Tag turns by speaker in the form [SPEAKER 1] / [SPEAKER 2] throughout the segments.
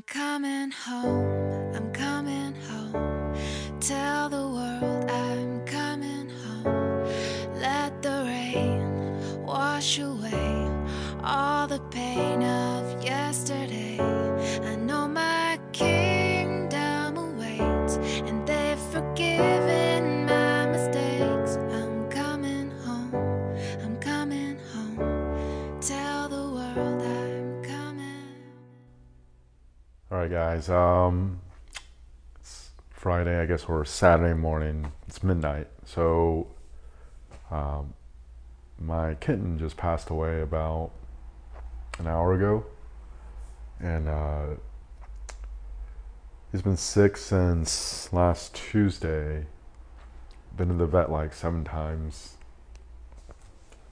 [SPEAKER 1] I'm coming home, I'm coming home. Tell the world I'm coming home. Let the rain wash away all the pain
[SPEAKER 2] guys. Um, it's Friday, I guess, or Saturday morning. It's midnight. So, um, my kitten just passed away about an hour ago, and uh, he's been sick since last Tuesday. Been to the vet like seven times,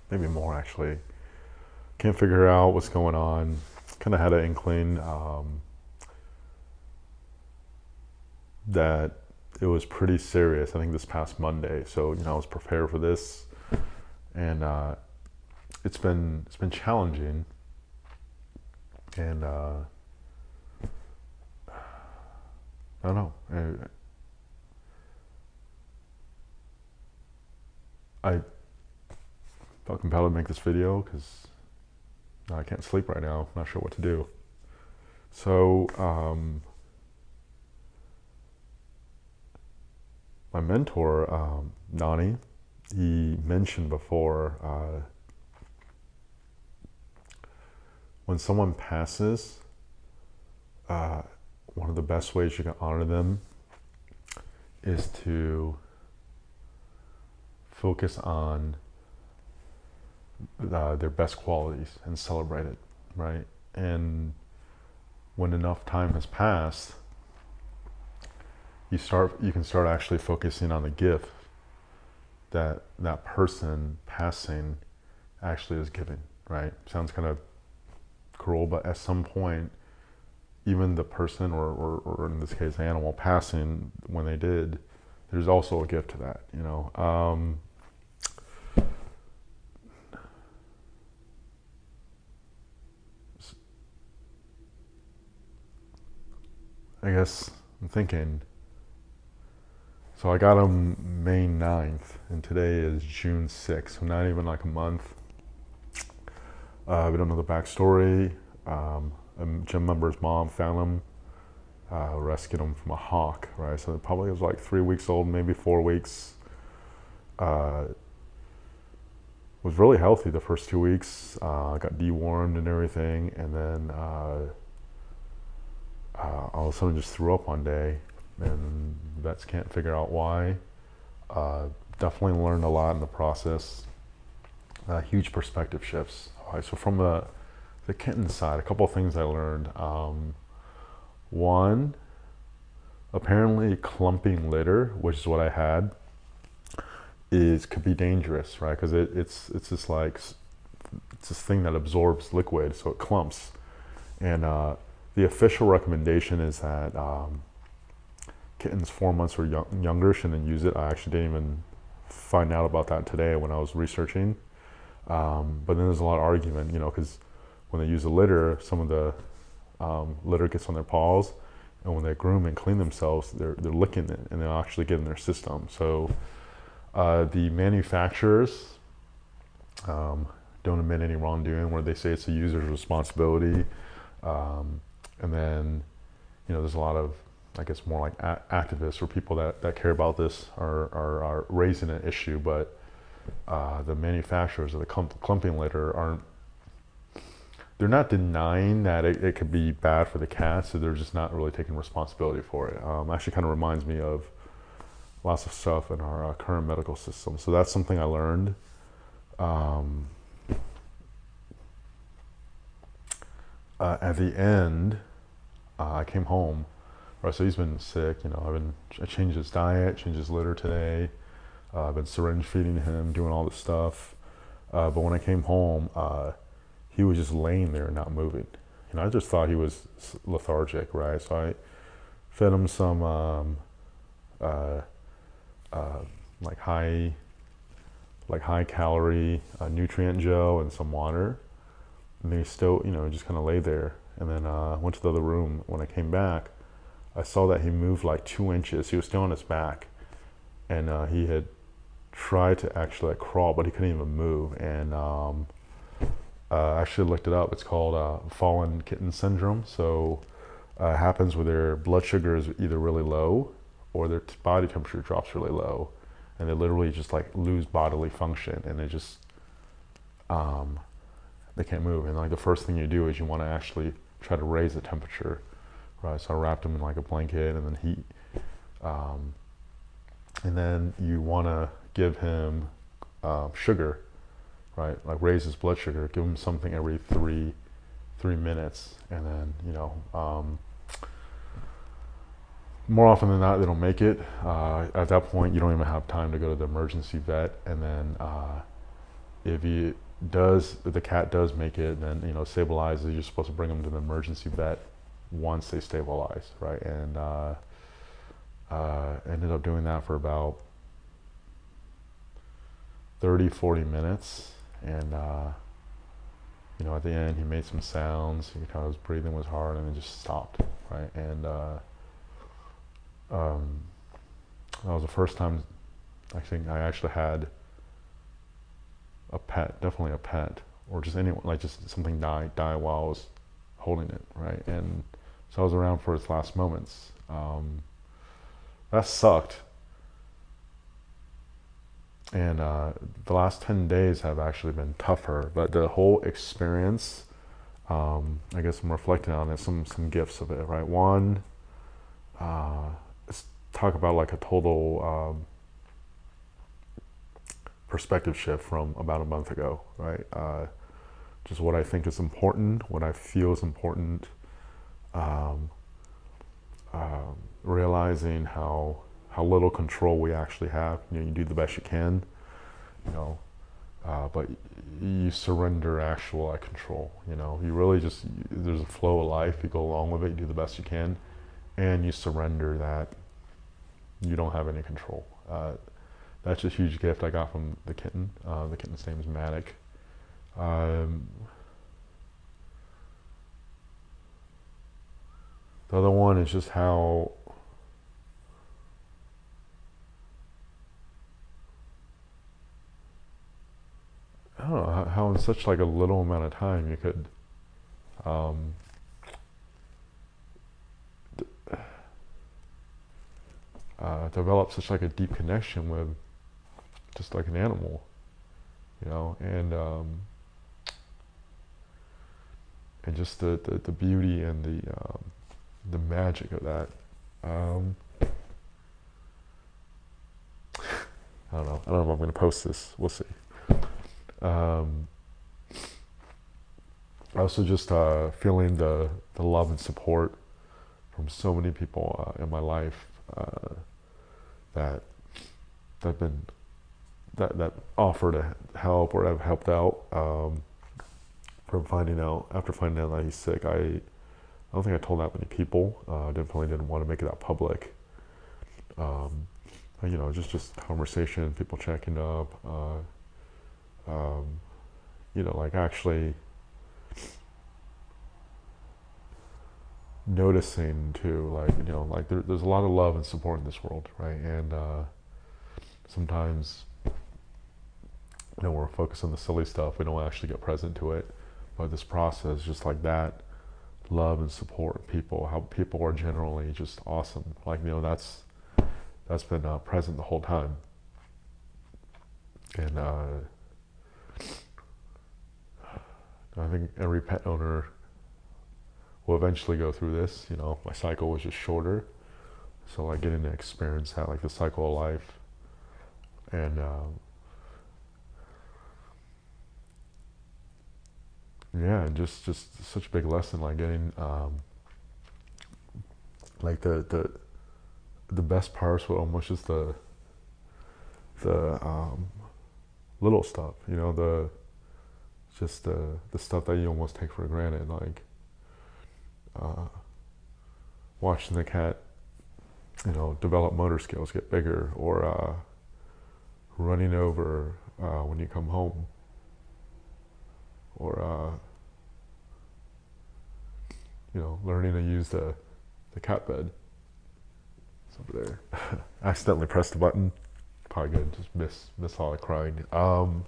[SPEAKER 2] maybe more actually. Can't figure out what's going on. Kind of had an inkling. Um, that it was pretty serious. I think this past Monday. So you know, I was prepared for this, and uh, it's been it's been challenging. And uh, I don't know. I, I felt compelled to make this video because I can't sleep right now. I'm Not sure what to do. So. Um, my mentor, um, Nani, he mentioned before uh, when someone passes, uh, one of the best ways you can honor them is to focus on uh, their best qualities and celebrate it, right? And when enough time has passed, you start you can start actually focusing on the gift that that person passing actually is giving right? Sounds kind of cruel but at some point even the person or, or, or in this case animal passing when they did there's also a gift to that you know? Um, I guess I'm thinking so I got him May 9th, and today is June 6th, so not even like a month. Uh, we don't know the backstory. Um, a gym member's mom found him, uh, rescued him from a hawk, right? So it probably was like three weeks old, maybe four weeks. Uh, was really healthy the first two weeks. Uh, got dewormed and everything, and then uh, uh, all of a sudden just threw up one day and vets can't figure out why. Uh, definitely learned a lot in the process. Uh, huge perspective shifts. Right, so from the the kitten side, a couple of things I learned. Um, one, apparently clumping litter, which is what I had, is could be dangerous, right? Because it, it's it's just like it's this thing that absorbs liquid, so it clumps. And uh, the official recommendation is that um, kittens four months or young, younger shouldn't use it. I actually didn't even find out about that today when I was researching. Um, but then there's a lot of argument, you know, because when they use a litter, some of the um, litter gets on their paws, and when they groom and clean themselves, they're they're licking it, and they'll actually get in their system. So uh, the manufacturers um, don't admit any wrongdoing, where they say it's the user's responsibility, um, and then you know there's a lot of I guess more like a- activists or people that, that care about this are, are, are raising an issue, but uh, the manufacturers of the clump- clumping litter aren't. They're not denying that it, it could be bad for the cats, so they're just not really taking responsibility for it. Um, actually, kind of reminds me of lots of stuff in our uh, current medical system. So that's something I learned. Um, uh, at the end, uh, I came home Right, so he's been sick. You know, I've been I changed his diet, changed his litter today. Uh, I've been syringe feeding him, doing all this stuff. Uh, but when I came home, uh, he was just laying there, not moving. Know, I just thought he was lethargic, right? So I fed him some um, uh, uh, like high, like high calorie uh, nutrient gel and some water. And he still, you know, just kind of lay there. and then uh, went to the other room. When I came back, I saw that he moved like two inches. He was still on his back, and uh, he had tried to actually like crawl, but he couldn't even move. And um, uh, I actually looked it up. It's called uh, fallen kitten syndrome. So uh, it happens where their blood sugar is either really low or their body temperature drops really low, and they literally just like lose bodily function, and they just um, they can't move. And like the first thing you do is you want to actually try to raise the temperature, right? So I wrapped him in like a blanket and then heat, um, and then you want to give him uh, sugar right? Like raise his blood sugar, give him something every three three minutes, and then you know. Um, more often than not, they don't make it. Uh, at that point, you don't even have time to go to the emergency vet. And then, uh, if he does, if the cat does make it, then you know stabilizes. You're supposed to bring them to the emergency vet once they stabilize, right? And uh, uh ended up doing that for about 30, 40 minutes and uh, you know, at the end, he made some sounds. Kind of his breathing was hard, and it just stopped, right? And uh, um, that was the first time I think I actually had a pet, definitely a pet, or just anyone, like just something die die while I was holding it, right? And so I was around for its last moments. Um, that sucked. And uh, the last 10 days have actually been tougher but the whole experience um, i guess i'm reflecting on it some some gifts of it right? One uh, let's talk about like a total um, perspective shift from about a month ago right? Uh, just what i think is important what i feel is important um, um realizing how how little control we actually have. You know, you do the best you can, you know, uh, but you surrender actual like, control. You know, you really just there's a flow of life. You go along with it. You do the best you can, and you surrender that you don't have any control. Uh, that's a huge gift I got from the kitten. Uh, the kitten's name is Matic. Um, the other one is just how I don't know how, in such like a little amount of time you could um, d- uh, develop such like a deep connection with just like an animal, you know, and um, and just the, the, the, beauty and the um, the magic of that. Um, I don't know. I don't know if I'm going to post this. We'll see. Um, also, just uh, feeling the, the love and support from so many people uh, in my life uh, that that been that that offer to help or have helped out. Um, from finding out after finding out that he's sick, I I don't think I told that many people. Uh, definitely didn't want to make it that public. Um, you know, just just conversation, people checking up. Uh, um, you know, like actually noticing too, like, you know, like there, there's a lot of love and support in this world, right? And uh, sometimes, you know, we're focused on the silly stuff, we don't actually get present to it. But this process, just like that, love and support people, how people are generally just awesome. Like, you know, that's that's been uh, present the whole time. And uh, I think every pet owner will eventually go through this. You know, my cycle was just shorter, so like getting to experience that, like the cycle of life, and um, yeah, just just such a big lesson, like getting um, like the the the best parts were almost just the the um, little stuff, you know, the just the the stuff that you almost take for granted, like uh, watching the cat, you know, develop motor skills, get bigger, or uh, running over uh, when you come home, or uh, you know, learning to use the the cat bed. It's over there. Accidentally pressed the button. Probably good. Just miss miss all the crying. Um,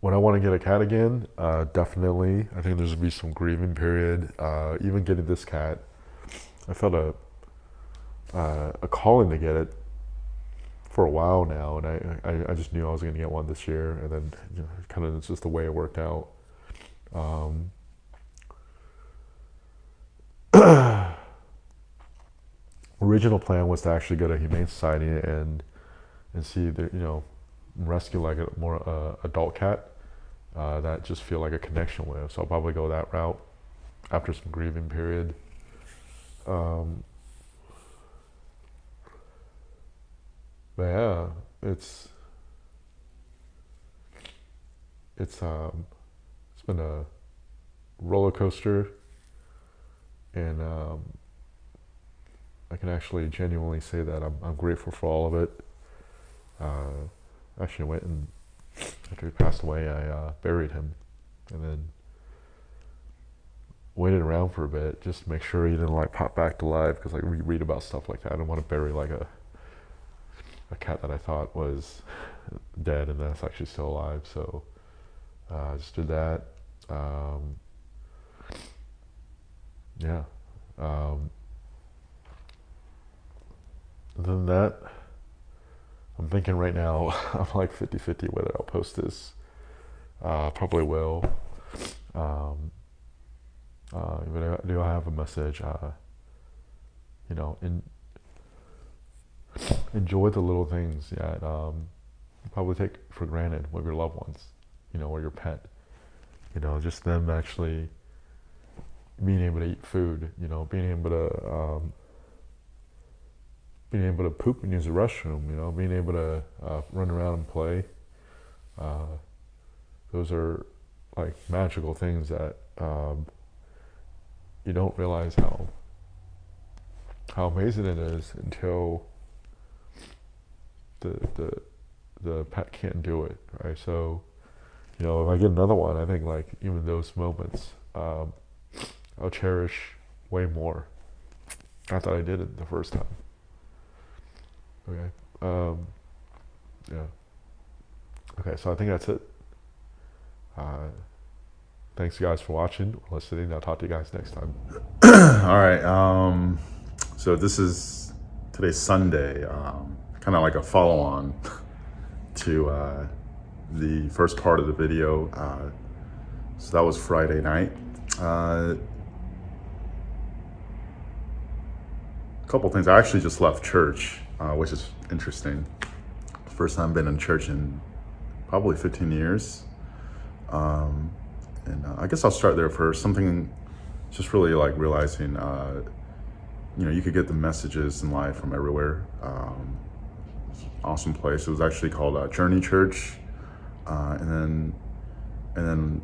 [SPEAKER 2] would I want to get a cat again? Uh, definitely. I think there's gonna be some grieving period. Uh, even getting this cat, I felt a uh, a calling to get it for a while now, and I, I, I just knew I was going to get one this year, and then you know, kind of it's just the way it worked out. Um, original plan was to actually go to Humane Society and and see the you know rescue like a more uh, adult cat uh, that just feel like a connection with. So I'll probably go that route after some grieving period. Um, yeah, it's it's um it's been a roller coaster, and um, I can actually genuinely say that I'm I'm grateful for all of it. Uh, actually, went and after he passed away, I uh, buried him, and then waited around for a bit just to make sure he didn't like pop back to life because like we read about stuff like that. I don't want to bury like a a cat that I thought was dead and that's actually still alive. So uh, I just did that. Um, yeah. Um, other than that, I'm thinking right now, I'm like 50 50 whether I'll post this. Uh, probably will. Um, uh, do I have a message? Uh, you know, in enjoy the little things that um, probably take for granted with your loved ones, you know, or your pet. You know, just them actually being able to eat food, you know, being able to um, being able to poop and use the restroom, you know, being able to uh, run around and play. Uh, those are like magical things that um, you don't realize how how amazing it is until the the the pet can't do it, right? So, you know, if I get another one, I think like even those moments, um, I'll cherish way more. Not that I did it the first time. Okay. Um, yeah. Okay, so I think that's it. Uh, thanks, guys, for watching or listening. I'll talk to you guys next time.
[SPEAKER 3] All right. Um, so this is today's Sunday. Um, kind of like a follow on to uh, the first part of the video. Uh, so that was Friday night. Uh, a couple things. I actually just left church, uh, which is interesting. First time I've been in church in probably 15 years. Um, and uh, I guess I'll start there first. Something just really like realizing, uh, you know, you could get the messages in life from everywhere. Um, awesome place. It was actually called uh, Journey Church, uh, and then and then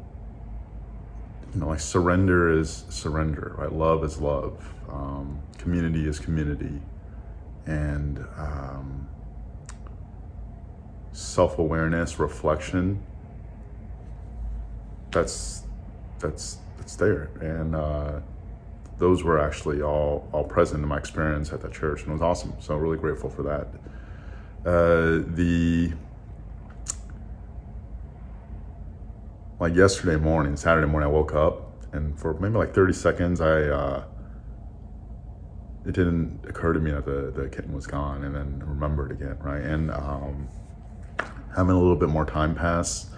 [SPEAKER 3] you know like surrender is surrender, right? Love is love. Um, community is community, and um, self awareness, reflection. That's that's that's there, and. Uh, those were actually all all present in my experience at that church and it was awesome so really grateful for that uh, the like yesterday morning, Saturday morning, I woke up and for maybe like 30 seconds, I uh, it didn't occur to me that the, the kitten was gone and then remembered again, right? And um, having a little bit more time pass,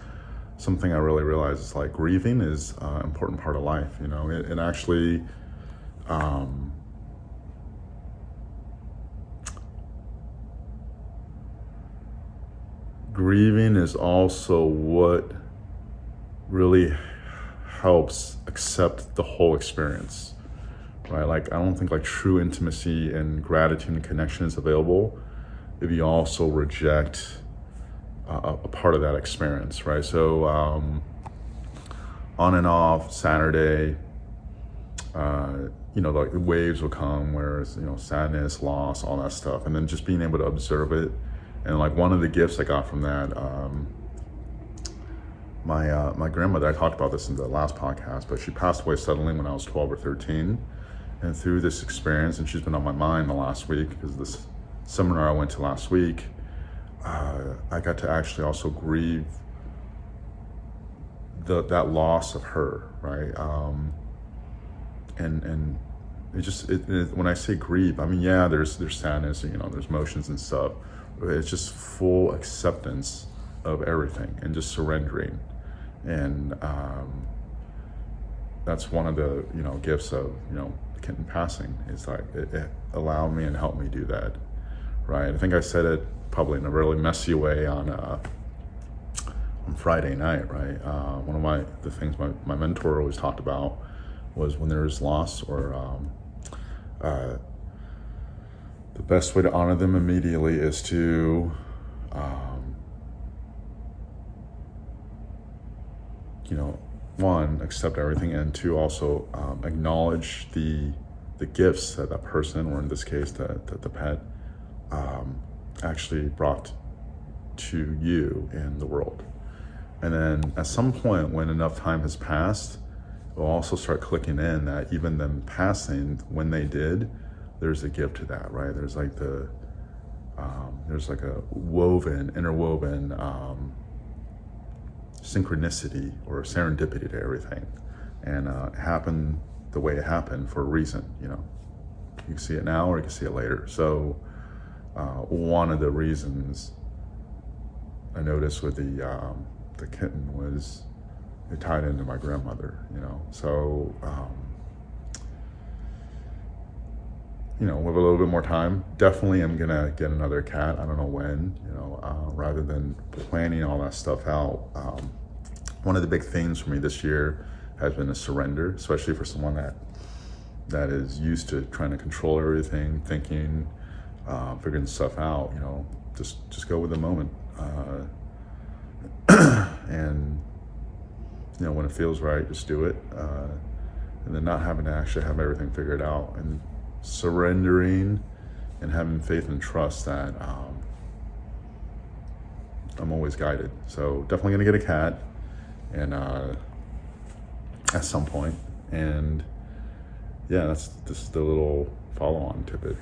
[SPEAKER 3] something I really realized is like grieving is an important part of life, you know, it, it actually, um, grieving is also what really helps accept the whole experience right? Like i don't think like true intimacy and gratitude and connection is available if you also reject a, part of that experience right? So um, on and off saturday uh, you know like the waves will come where it's you know sadness loss all that stuff. And then just being able to observe it and like one of the gifts I got from that, um,
[SPEAKER 2] my uh, my grandmother. I talked about this in the last podcast, but she passed away suddenly when I was 12 or 13. And through this experience, and she's been on my mind the last week because this seminar I went to last week, uh, I got to actually also grieve the that loss of her, right? Um, and and it just it, it, when I say grieve, I mean yeah, there's there's sadness, you know, there's emotions and stuff. It's just full acceptance of everything and just surrendering, and um, that's one of the you know gifts of you know Kenton passing is like it, it allowed me and helped me do that, right? I think I said it probably in a really messy way on. Uh, on Friday night, right? Uh, one of my the things my, my mentor always talked about was when there is loss or um, uh, the best way to honor them immediately is to um, you know one accept everything and two also um, acknowledge the the gifts that that person or in this case that, the, the pet um, actually brought to you in the world. And then at some point, when enough time has passed, it'll also start clicking in that even them passing, when they did, there's a gift to that, right? There's like the, um, there's like a woven, interwoven um, synchronicity or serendipity to everything. And uh, it happened the way it happened for a reason, you know. You can see it now or you can see it later. So, uh, one of the reasons I noticed with the um, the kitten was it tied into my grandmother, you know. So, um, you know, with a little bit more time, definitely I'm gonna get another cat. I don't know when, you know, uh, rather than planning all that stuff out. Um, one of the big things for me this year has been a surrender, especially for someone that that is used to trying to control everything, thinking, uh, figuring stuff out. You know, just just go with the moment. Uh, and you know when it feels right just do it uh, and then not having to actually have everything figured out and surrendering and having faith and trust that um, i'm always guided. So definitely gonna get a cat and uh, at some point. And yeah that's just the little follow-on tidbit